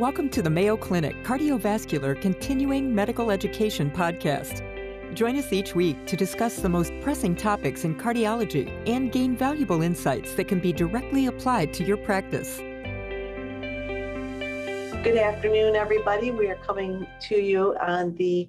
Welcome to the Mayo Clinic Cardiovascular Continuing Medical Education Podcast. Join us each week to discuss the most pressing topics in cardiology and gain valuable insights that can be directly applied to your practice. Good afternoon, everybody. We are coming to you on the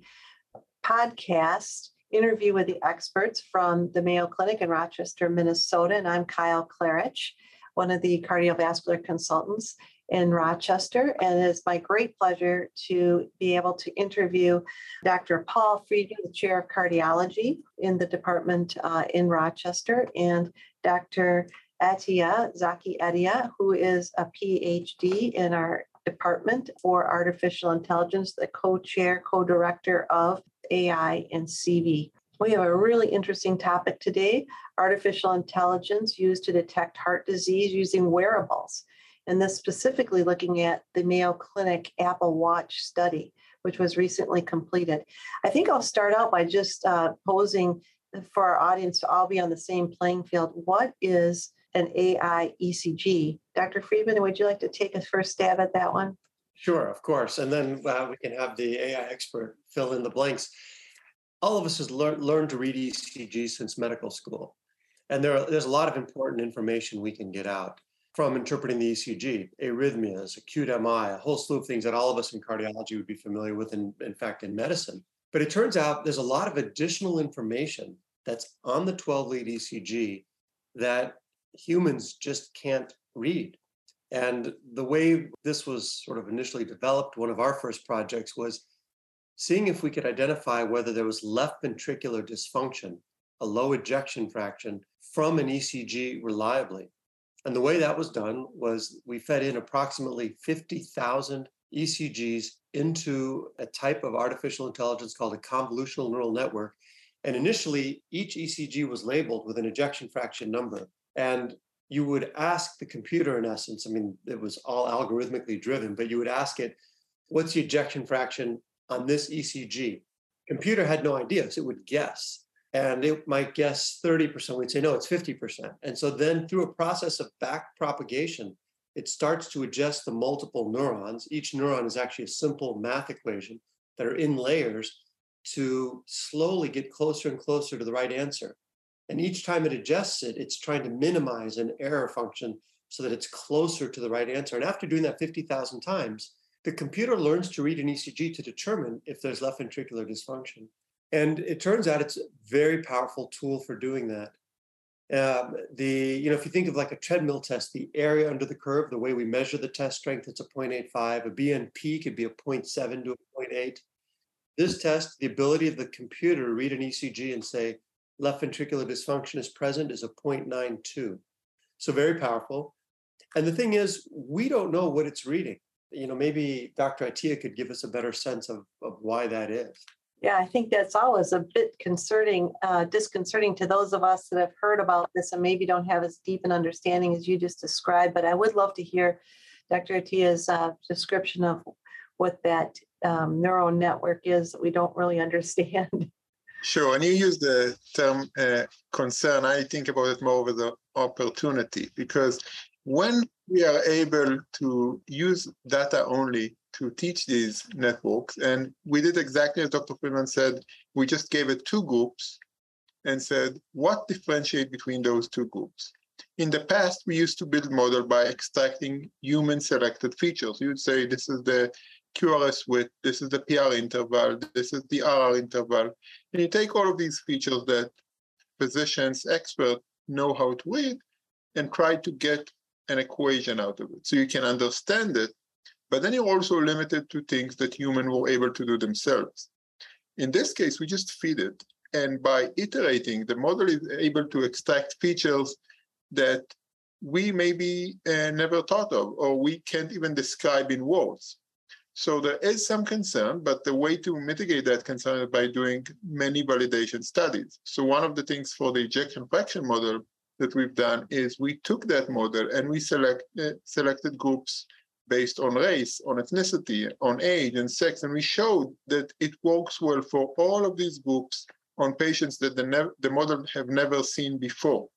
podcast interview with the experts from the Mayo Clinic in Rochester, Minnesota. And I'm Kyle Klarich, one of the cardiovascular consultants in Rochester. And it's my great pleasure to be able to interview Dr. Paul Friedman, the chair of cardiology in the department uh, in Rochester, and Dr. Attia Zachi Attia, who is a PhD in our department for artificial intelligence, the co-chair, co-director of AI and CV. We have a really interesting topic today artificial intelligence used to detect heart disease using wearables. And this specifically looking at the Mayo Clinic Apple Watch study, which was recently completed. I think I'll start out by just uh, posing for our audience to all be on the same playing field. What is an AI ECG? Dr. Friedman, would you like to take a first stab at that one? Sure, of course. And then uh, we can have the AI expert fill in the blanks. All of us has learned learned to read ECG since medical school. And there are, there's a lot of important information we can get out from interpreting the ECG, arrhythmias, acute MI, a whole slew of things that all of us in cardiology would be familiar with, in, in fact, in medicine. But it turns out there's a lot of additional information that's on the 12 lead ECG that humans just can't read. And the way this was sort of initially developed, one of our first projects was seeing if we could identify whether there was left ventricular dysfunction, a low ejection fraction, from an ECG reliably. And the way that was done was we fed in approximately 50,000 ECGs into a type of artificial intelligence called a convolutional neural network. And initially, each ECG was labeled with an ejection fraction number. And you would ask the computer, in essence, I mean, it was all algorithmically driven, but you would ask it, what's the ejection fraction on this ECG? Computer had no idea, so it would guess and it might guess 30%. We'd say, no, it's 50%. And so then through a process of back propagation, it starts to adjust the multiple neurons. Each neuron is actually a simple math equation that are in layers to slowly get closer and closer to the right answer. And each time it adjusts it, it's trying to minimize an error function so that it's closer to the right answer. And after doing that 50,000 times, the computer learns to read an ECG to determine if there's left ventricular dysfunction. And it turns out it's a very powerful tool for doing that. Um, the you know if you think of like a treadmill test, the area under the curve, the way we measure the test strength, it's a 0.85. A BNP could be a 0.7 to a 0.8. This test, the ability of the computer to read an ECG and say left ventricular dysfunction is present, is a 0.92. So very powerful. And the thing is, we don't know what it's reading. You know, maybe Dr. Attia could give us a better sense of, of why that is. Yeah, I think that's always a bit concerning, uh, disconcerting to those of us that have heard about this and maybe don't have as deep an understanding as you just described. But I would love to hear Dr. Attia's uh, description of what that um, neural network is that we don't really understand. Sure. And you use the term uh, concern. I think about it more with the opportunity because when we are able to use data only to teach these networks. And we did exactly as Dr. Friedman said. We just gave it two groups and said, what differentiate between those two groups? In the past, we used to build model by extracting human selected features. You'd say this is the QRS width, this is the PR interval, this is the RR interval. And you take all of these features that physicians, experts know how to read and try to get an equation out of it. So you can understand it but then you're also limited to things that humans were able to do themselves. In this case, we just feed it. And by iterating, the model is able to extract features that we maybe uh, never thought of, or we can't even describe in words. So there is some concern, but the way to mitigate that concern is by doing many validation studies. So one of the things for the ejection fraction model that we've done is we took that model and we select, uh, selected groups based on race, on ethnicity, on age, and sex. And we showed that it works well for all of these groups on patients that the, the model have never seen before.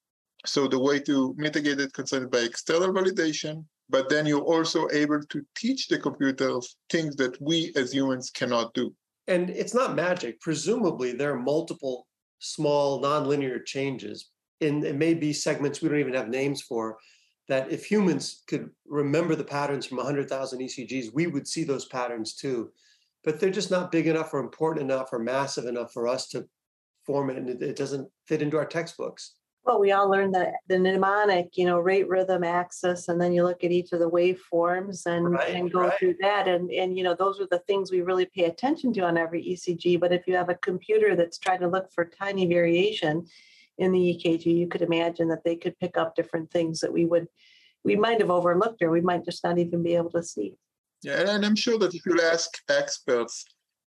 So the way to mitigate that concern is by external validation but then you're also able to teach the computers things that we as humans cannot do. And it's not magic. Presumably, there are multiple small nonlinear changes. And it may be segments we don't even have names for. That if humans could remember the patterns from 100,000 ECGs, we would see those patterns too. But they're just not big enough or important enough or massive enough for us to form it. And it, it doesn't fit into our textbooks. Well, we all learned the, the mnemonic, you know, rate, rhythm, axis, and then you look at each of the waveforms and, Right, and go right. through that. And, and, you know, those are the things we really pay attention to on every ECG. But if you have a computer that's trying to look for tiny variation in the EKG, you could imagine that they could pick up different things that we would, we might have overlooked or we might just not even be able to see. Yeah, and I'm sure that if you ask experts,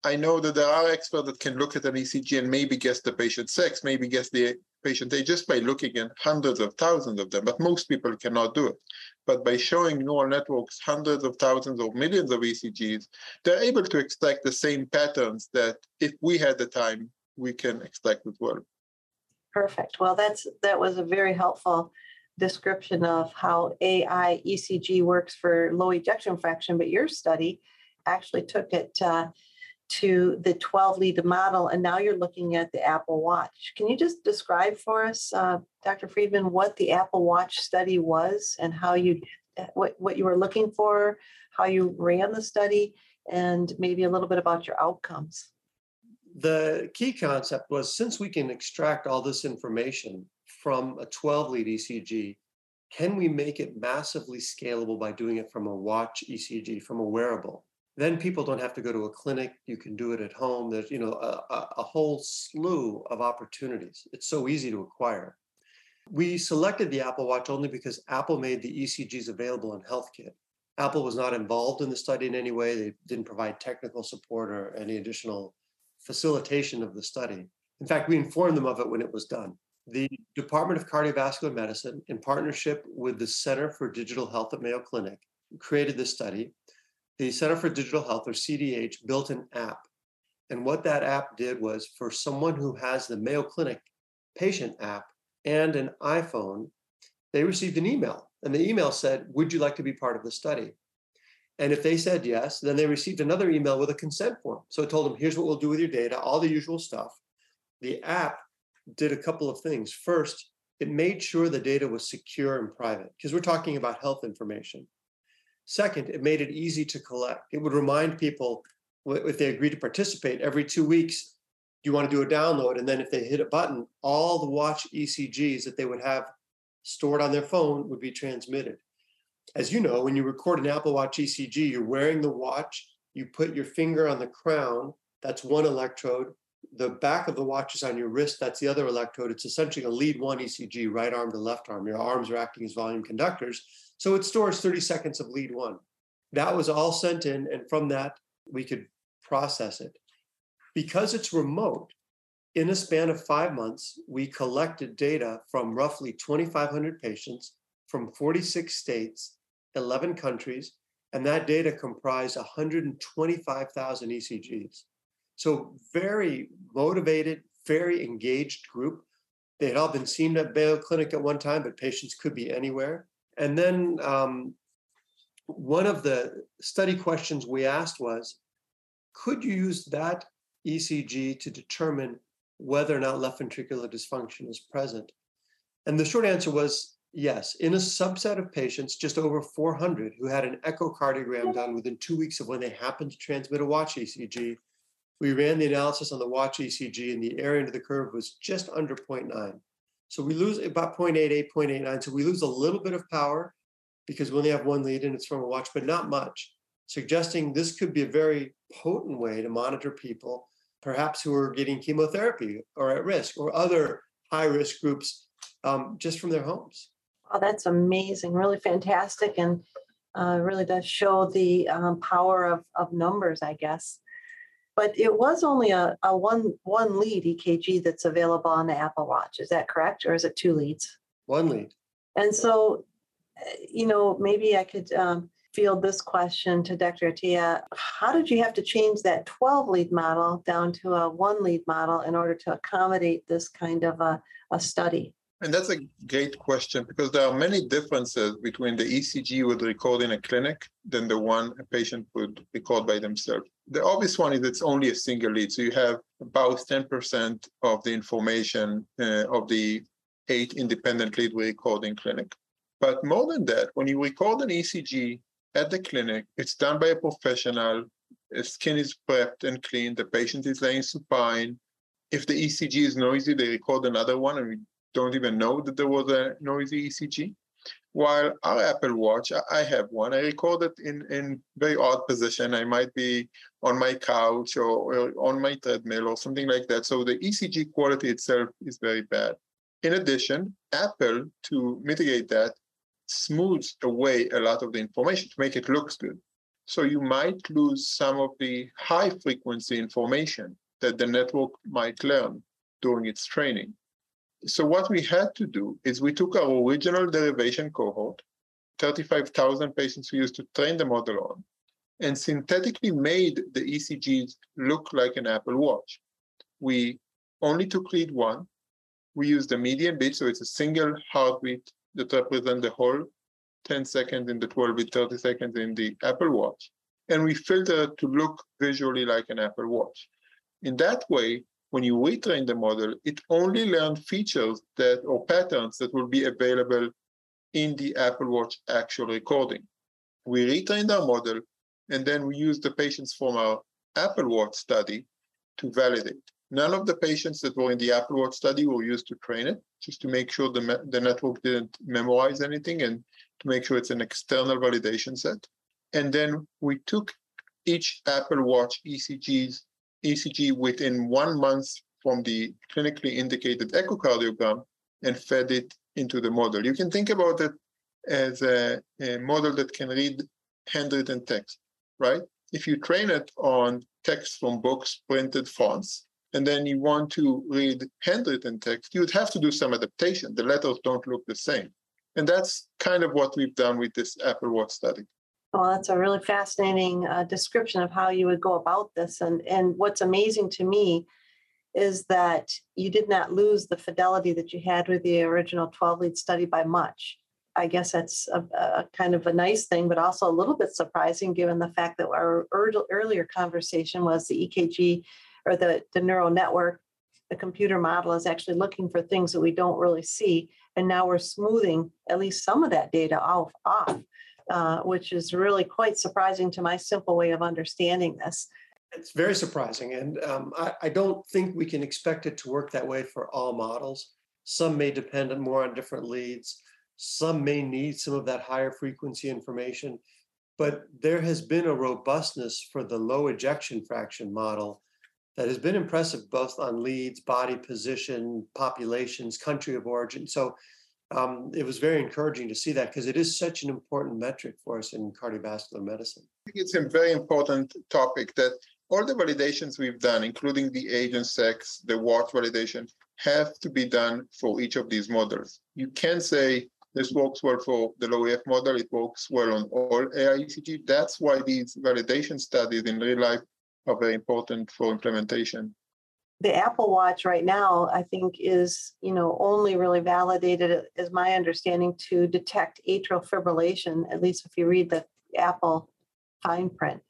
I know that there are experts that can look at an ECG and maybe guess the patient's sex, maybe guess the patient age just by looking at hundreds of thousands of them, but most people cannot do it. But by showing neural networks hundreds of thousands or millions of ECGs, they're able to extract the same patterns that if we had the time, we can extract as well. Perfect. Well, that's, that was a very helpful description of how AI ECG works for low ejection fraction, but your study actually took it uh, to the 12 lead model, and now you're looking at the Apple Watch. Can you just describe for us, uh, Dr. Friedman, what the Apple Watch study was and how you, what, what you were looking for, how you ran the study, and maybe a little bit about your outcomes? The key concept was since we can extract all this information from a 12 lead ECG, can we make it massively scalable by doing it from a watch ECG, from a wearable? Then people don't have to go to a clinic. You can do it at home. There's, you know, a, a, a whole slew of opportunities. It's so easy to acquire. We selected the Apple Watch only because Apple made the ECGs available in HealthKit. Apple was not involved in the study in any way. They didn't provide technical support or any additional facilitation of the study. In fact, we informed them of it when it was done. The Department of Cardiovascular Medicine, in partnership with the Center for Digital Health at Mayo Clinic, created this study. The Center for Digital Health, or CDH, built an app. And what that app did was for someone who has the Mayo Clinic patient app and an iPhone, they received an email. And the email said, Would you like to be part of the study? And if they said yes, then they received another email with a consent form. So it told them, here's what we'll do with your data, all the usual stuff. The app did a couple of things. First, it made sure the data was secure and private because we're talking about health information. Second, it made it easy to collect. It would remind people if they agreed to participate every two weeks, you want to do a download? And then if they hit a button, all the watch ECGs that they would have stored on their phone would be transmitted as you know, when you record an Apple Watch ECG, you're wearing the watch, you put your finger on the crown, that's one electrode. The back of the watch is on your wrist, that's the other electrode. It's essentially a lead one ECG, right arm to left arm. Your arms are acting as volume conductors. So it stores 30 seconds of lead one. That was all sent in, and from that, we could process it. Because it's remote, in a span of five months, we collected data from roughly 2,500 patients from 46 states 11 countries, and that data comprised 125,000 ECGs. So very motivated, very engaged group. They had all been seen at Mayo Clinic at one time, but patients could be anywhere. And then um, one of the study questions we asked was, could you use that ECG to determine whether or not left ventricular dysfunction is present? And the short answer was Yes, in a subset of patients, just over 400 who had an echocardiogram done within two weeks of when they happened to transmit a watch ECG, we ran the analysis on the watch ECG and the area under the curve was just under 0.9. So we lose about 0.88, 0.89. So we lose a little bit of power because we only have one lead and it's from a watch, but not much, suggesting this could be a very potent way to monitor people, perhaps who are getting chemotherapy or at risk or other high risk groups um, just from their homes. Oh, that's amazing, really fantastic, and uh, really does show the um, power of, of numbers, I guess. But it was only a, a one one lead EKG that's available on the Apple Watch. Is that correct, or is it two leads? One lead. And so, uh, you know, maybe I could um, field this question to Dr. Attia. How did you have to change that 12 lead model down to a one lead model in order to accommodate this kind of a, a study? And that's a great question because there are many differences between the ECG would record in a clinic than the one a patient would record by themselves. The obvious one is it's only a single lead. So you have about 10% of the information uh, of the eight independent lead we record in clinic. But more than that, when you record an ECG at the clinic, it's done by a professional. Skin is prepped and clean. The patient is laying supine. If the ECG is noisy, they record another one, and we don't even know that there was a noisy ECG. While our Apple Watch, I have one, I record it in, in very odd position. I might be on my couch or, or on my treadmill or something like that. So the ECG quality itself is very bad. In addition, Apple, to mitigate that, smooths away a lot of the information to make it look good. So you might lose some of the high frequency information that the network might learn during its training. So what we had to do is we took our original derivation cohort, 35,000 patients we used to train the model on, and synthetically made the ECGs look like an Apple Watch. We only took lead one. We used the median beat, so it's a single heartbeat that represents the whole 10 seconds in the 12 bit, 30 seconds in the Apple Watch. And we filter to look visually like an Apple Watch. In that way, when you retrain the model, it only learns features that or patterns that will be available in the Apple Watch actual recording. We retrained our model, and then we used the patients from our Apple Watch study to validate. None of the patients that were in the Apple Watch study were used to train it, just to make sure the, the network didn't memorize anything and to make sure it's an external validation set. And then we took each Apple Watch ECG's ECG within one month from the clinically indicated echocardiogram and fed it into the model. You can think about it as a, a model that can read handwritten text, right? If you train it on text from books, printed fonts, and then you want to read handwritten text, you would have to do some adaptation. The letters don't look the same. And that's kind of what we've done with this Apple Watch study. Well, that's a really fascinating uh, description of how you would go about this. And, and what's amazing to me is that you did not lose the fidelity that you had with the original 12 lead study by much. I guess that's a, a, kind of a nice thing, but also a little bit surprising given the fact that our earlier conversation was the EKG or the, the neural network, the computer model is actually looking for things that we don't really see. And now we're smoothing at least some of that data off, off uh, which is really quite surprising to my simple way of understanding this. It's very surprising. And um, I, I don't think we can expect it to work that way for all models. Some may depend more on different leads. Some may need some of that higher frequency information. But there has been a robustness for the low ejection fraction model that has been impressive both on leads, body position, populations, country of origin. So um, it was very encouraging to see that because it is such an important metric for us in cardiovascular medicine. It's a very important topic that all the validations we've done, including the age and sex, the watch validation, have to be done for each of these models. You can say this works well for the low EF model, it works well on all AI ECG. That's why these validation studies in real life are very important for implementation. The Apple Watch right now, I think, is you know only really validated, is my understanding, to detect atrial fibrillation. At least if you read the Apple fine print.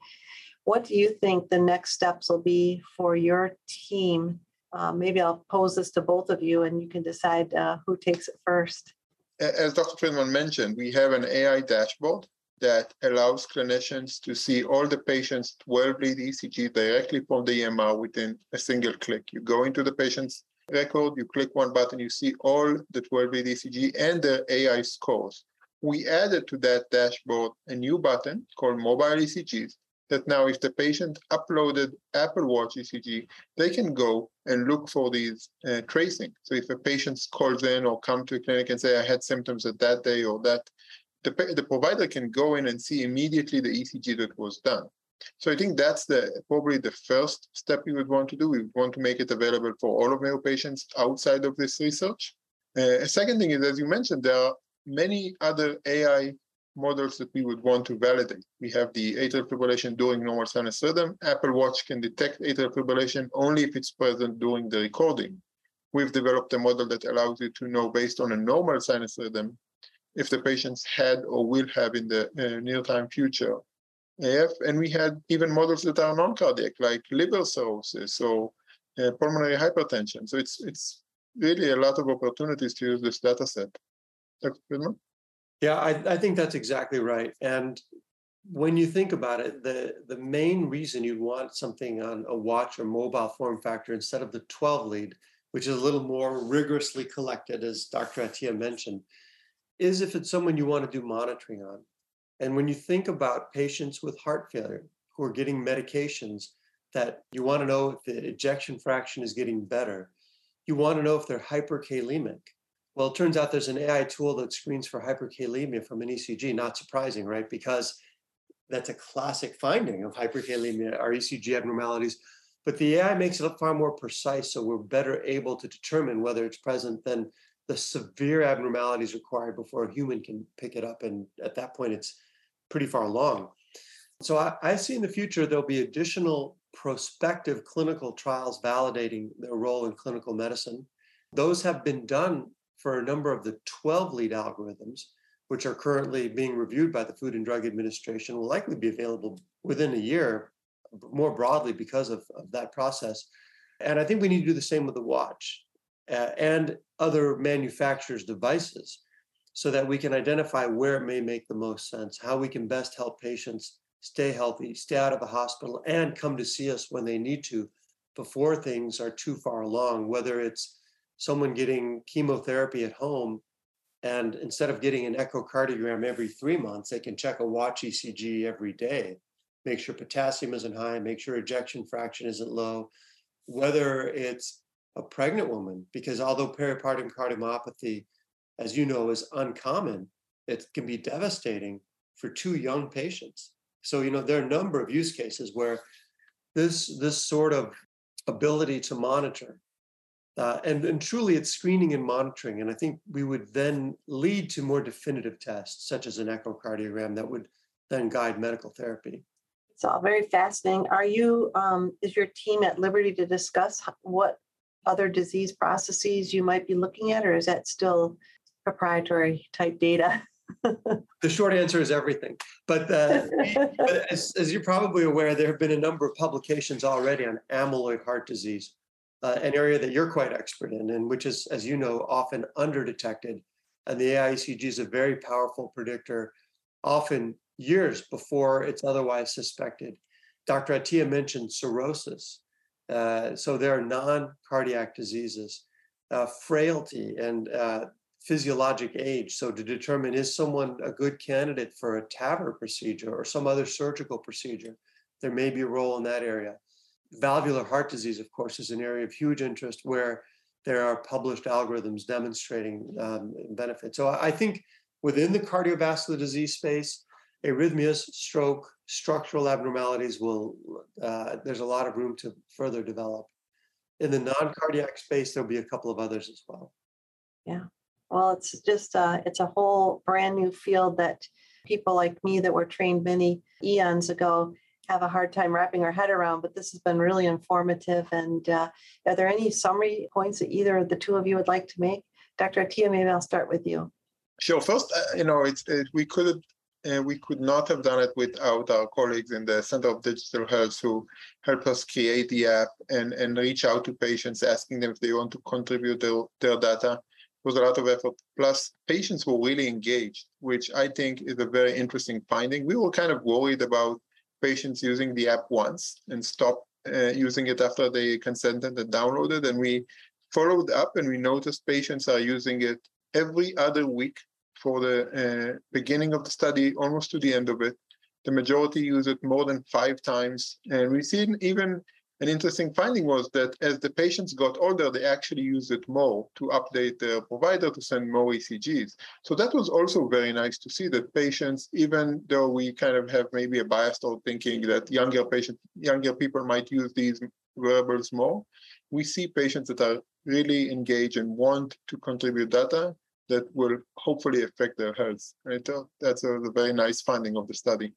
What do you think the next steps will be for your team? Uh, maybe I'll pose this to both of you, and you can decide uh, who takes it first. As Dr. Friedman mentioned, we have an AI dashboard that allows clinicians to see all the patient's 12 lead ECG directly from the EMR within a single click. You go into the patient's record, you click one button, you see all the 12 lead ECG and their AI scores. We added to that dashboard a new button called Mobile ECGs that now if the patient uploaded Apple Watch ECG, they can go and look for these uh, tracing. So if a patient calls in or come to a clinic and say, I had symptoms at that day or that the, the provider can go in and see immediately the ECG that was done. So I think that's the probably the first step we would want to do. We want to make it available for all of Mayo patients outside of this research. Uh, a second thing is, as you mentioned, there are many other AI models that we would want to validate. We have the atrial fibrillation during normal sinus rhythm. Apple Watch can detect atrial fibrillation only if it's present during the recording. we've developed a model that allows you to know based on a normal sinus rhythm if the patients had or will have in the uh, near time future AF. And we had even models that are non-cardiac, like liver cirrhosis or uh, pulmonary hypertension. So it's it's really a lot of opportunities to use this data set. Dr. Yeah, I, I think that's exactly right. And when you think about it, the, the main reason you'd want something on a watch or mobile form factor instead of the 12 lead, which is a little more rigorously collected, as Dr. Attia mentioned, is if it's someone you want to do monitoring on. And when you think about patients with heart failure who are getting medications that you want to know if the ejection fraction is getting better, you want to know if they're hyperkalemic. Well, it turns out there's an AI tool that screens for hyperkalemia from an ECG. Not surprising, right? Because that's a classic finding of hyperkalemia, our ECG abnormalities. But the AI makes it far more precise, so we're better able to determine whether it's present than the severe abnormalities required before a human can pick it up. And at that point, it's pretty far along. So I, I see in the future there'll be additional prospective clinical trials validating their role in clinical medicine. Those have been done for a number of the 12 lead algorithms, which are currently being reviewed by the Food and Drug Administration, will likely be available within a year more broadly because of, of that process. And I think we need to do the same with the watch uh, and other manufacturers' devices so that we can identify where it may make the most sense, how we can best help patients stay healthy, stay out of the hospital, and come to see us when they need to before things are too far along, whether it's someone getting chemotherapy at home and instead of getting an echocardiogram every three months, they can check a watch ECG every day, make sure potassium isn't high, make sure ejection fraction isn't low. Whether it's a pregnant woman, because although peripartum cardiomyopathy, as you know, is uncommon, it can be devastating for two young patients. So, you know, there are a number of use cases where this this sort of ability to monitor uh, and, and truly it's screening and monitoring. And I think we would then lead to more definitive tests, such as an echocardiogram, that would then guide medical therapy. It's all very fascinating. Are you, um, is your team at liberty to discuss what other disease processes you might be looking at, or is that still proprietary type data? the short answer is everything. But, uh, but as, as, you're probably aware, there have been a number of publications already on amyloid heart disease, uh, an area that you're quite expert in, and which is, as you know, often underdetected. And the AIECG is a very powerful predictor, often years before it's otherwise suspected. Dr. Attia mentioned cirrhosis. Uh, so there are non-cardiac diseases, uh, frailty, and uh, physiologic age. So to determine is someone a good candidate for a TAVR procedure or some other surgical procedure, there may be a role in that area. Valvular heart disease, of course, is an area of huge interest where there are published algorithms demonstrating um, benefit. So I think within the cardiovascular disease space, arrhythmias, stroke, structural abnormalities will, uh, there's a lot of room to further develop. In the non-cardiac space, there'll be a couple of others as well. Yeah. Well, it's just uh, it's a whole brand new field that people like me that were trained many eons ago have a hard time wrapping our head around. But this has been really informative. And uh, are there any summary points that either of the two of you would like to make? Dr. Attia, maybe I'll start with you. Sure. First, uh, you know, it's it, we could uh, we could not have done it without our colleagues in the Center of Digital Health who helped us create the app and, and reach out to patients, asking them if they want to contribute their, their data was a lot of effort. Plus, patients were really engaged, which I think is a very interesting finding. We were kind of worried about patients using the app once and stop uh, using it after they consented and downloaded. And we followed up and we noticed patients are using it every other week for the uh, beginning of the study, almost to the end of it. The majority use it more than five times. And we've seen even an interesting finding was that as the patients got older, they actually used it more to update their provider to send more ECGs. So that was also very nice to see that patients, even though we kind of have maybe a bias toward thinking that younger patients, younger people might use these wearables more, we see patients that are really engaged and want to contribute data that will hopefully affect their health. Right? So That's a, a very nice finding of the study.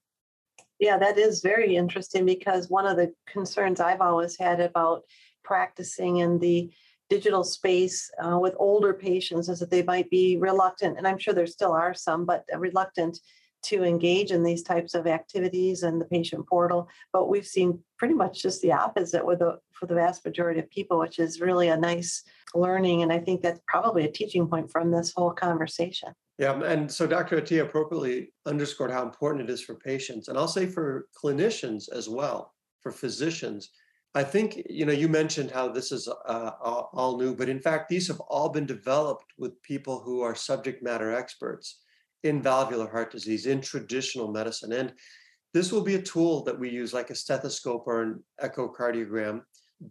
Yeah, that is very interesting because one of the concerns I've always had about practicing in the digital space uh, with older patients is that they might be reluctant, and I'm sure there still are some, but reluctant to engage in these types of activities and the patient portal. But we've seen pretty much just the opposite with the for the vast majority of people, which is really a nice learning. And I think that's probably a teaching point from this whole conversation. Yeah, and so Dr. Attia appropriately underscored how important it is for patients, and I'll say for clinicians as well, for physicians. I think you know you mentioned how this is uh, all new, but in fact these have all been developed with people who are subject matter experts in valvular heart disease in traditional medicine. And this will be a tool that we use like a stethoscope or an echocardiogram,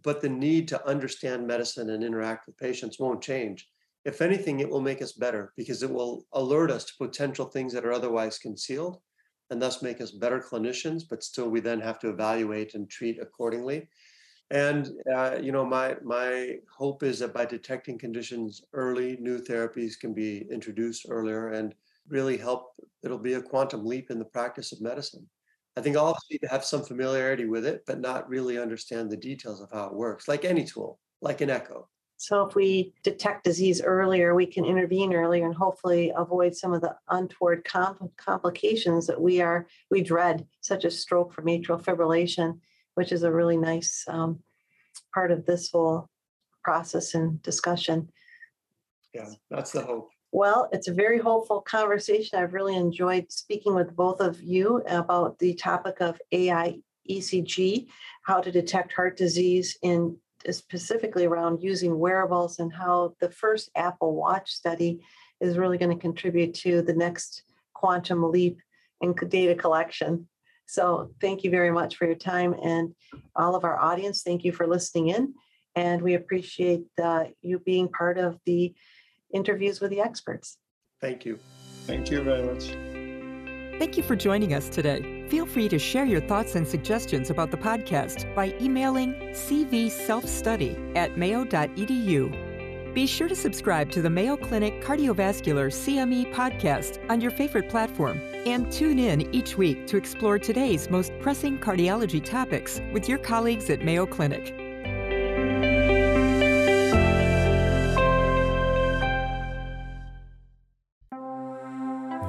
but the need to understand medicine and interact with patients won't change. If anything, it will make us better because it will alert us to potential things that are otherwise concealed and thus make us better clinicians, but still we then have to evaluate and treat accordingly. And uh, you know, my my hope is that by detecting conditions early, new therapies can be introduced earlier and really help. It'll be a quantum leap in the practice of medicine. I think all of us need to have some familiarity with it, but not really understand the details of how it works, like any tool, like an echo. So if we detect disease earlier, we can intervene earlier and hopefully avoid some of the untoward complications that we are we dread, such as stroke from atrial fibrillation, which is a really nice um, part of this whole process and discussion. Yeah, that's the hope. Well, it's a very hopeful conversation. I've really enjoyed speaking with both of you about the topic of AI ECG, how to detect heart disease in specifically around using wearables and how the first Apple Watch study is really going to contribute to the next quantum leap in data collection. So thank you very much for your time and all of our audience. Thank you for listening in. And we appreciate uh, you being part of the interviews with the experts. Thank you. Thank you very much. Thank you for joining us today. Feel free to share your thoughts and suggestions about the podcast by emailing cvselfstudy at mayo.edu. Be sure to subscribe to the Mayo Clinic Cardiovascular CME podcast on your favorite platform and tune in each week to explore today's most pressing cardiology topics with your colleagues at Mayo Clinic.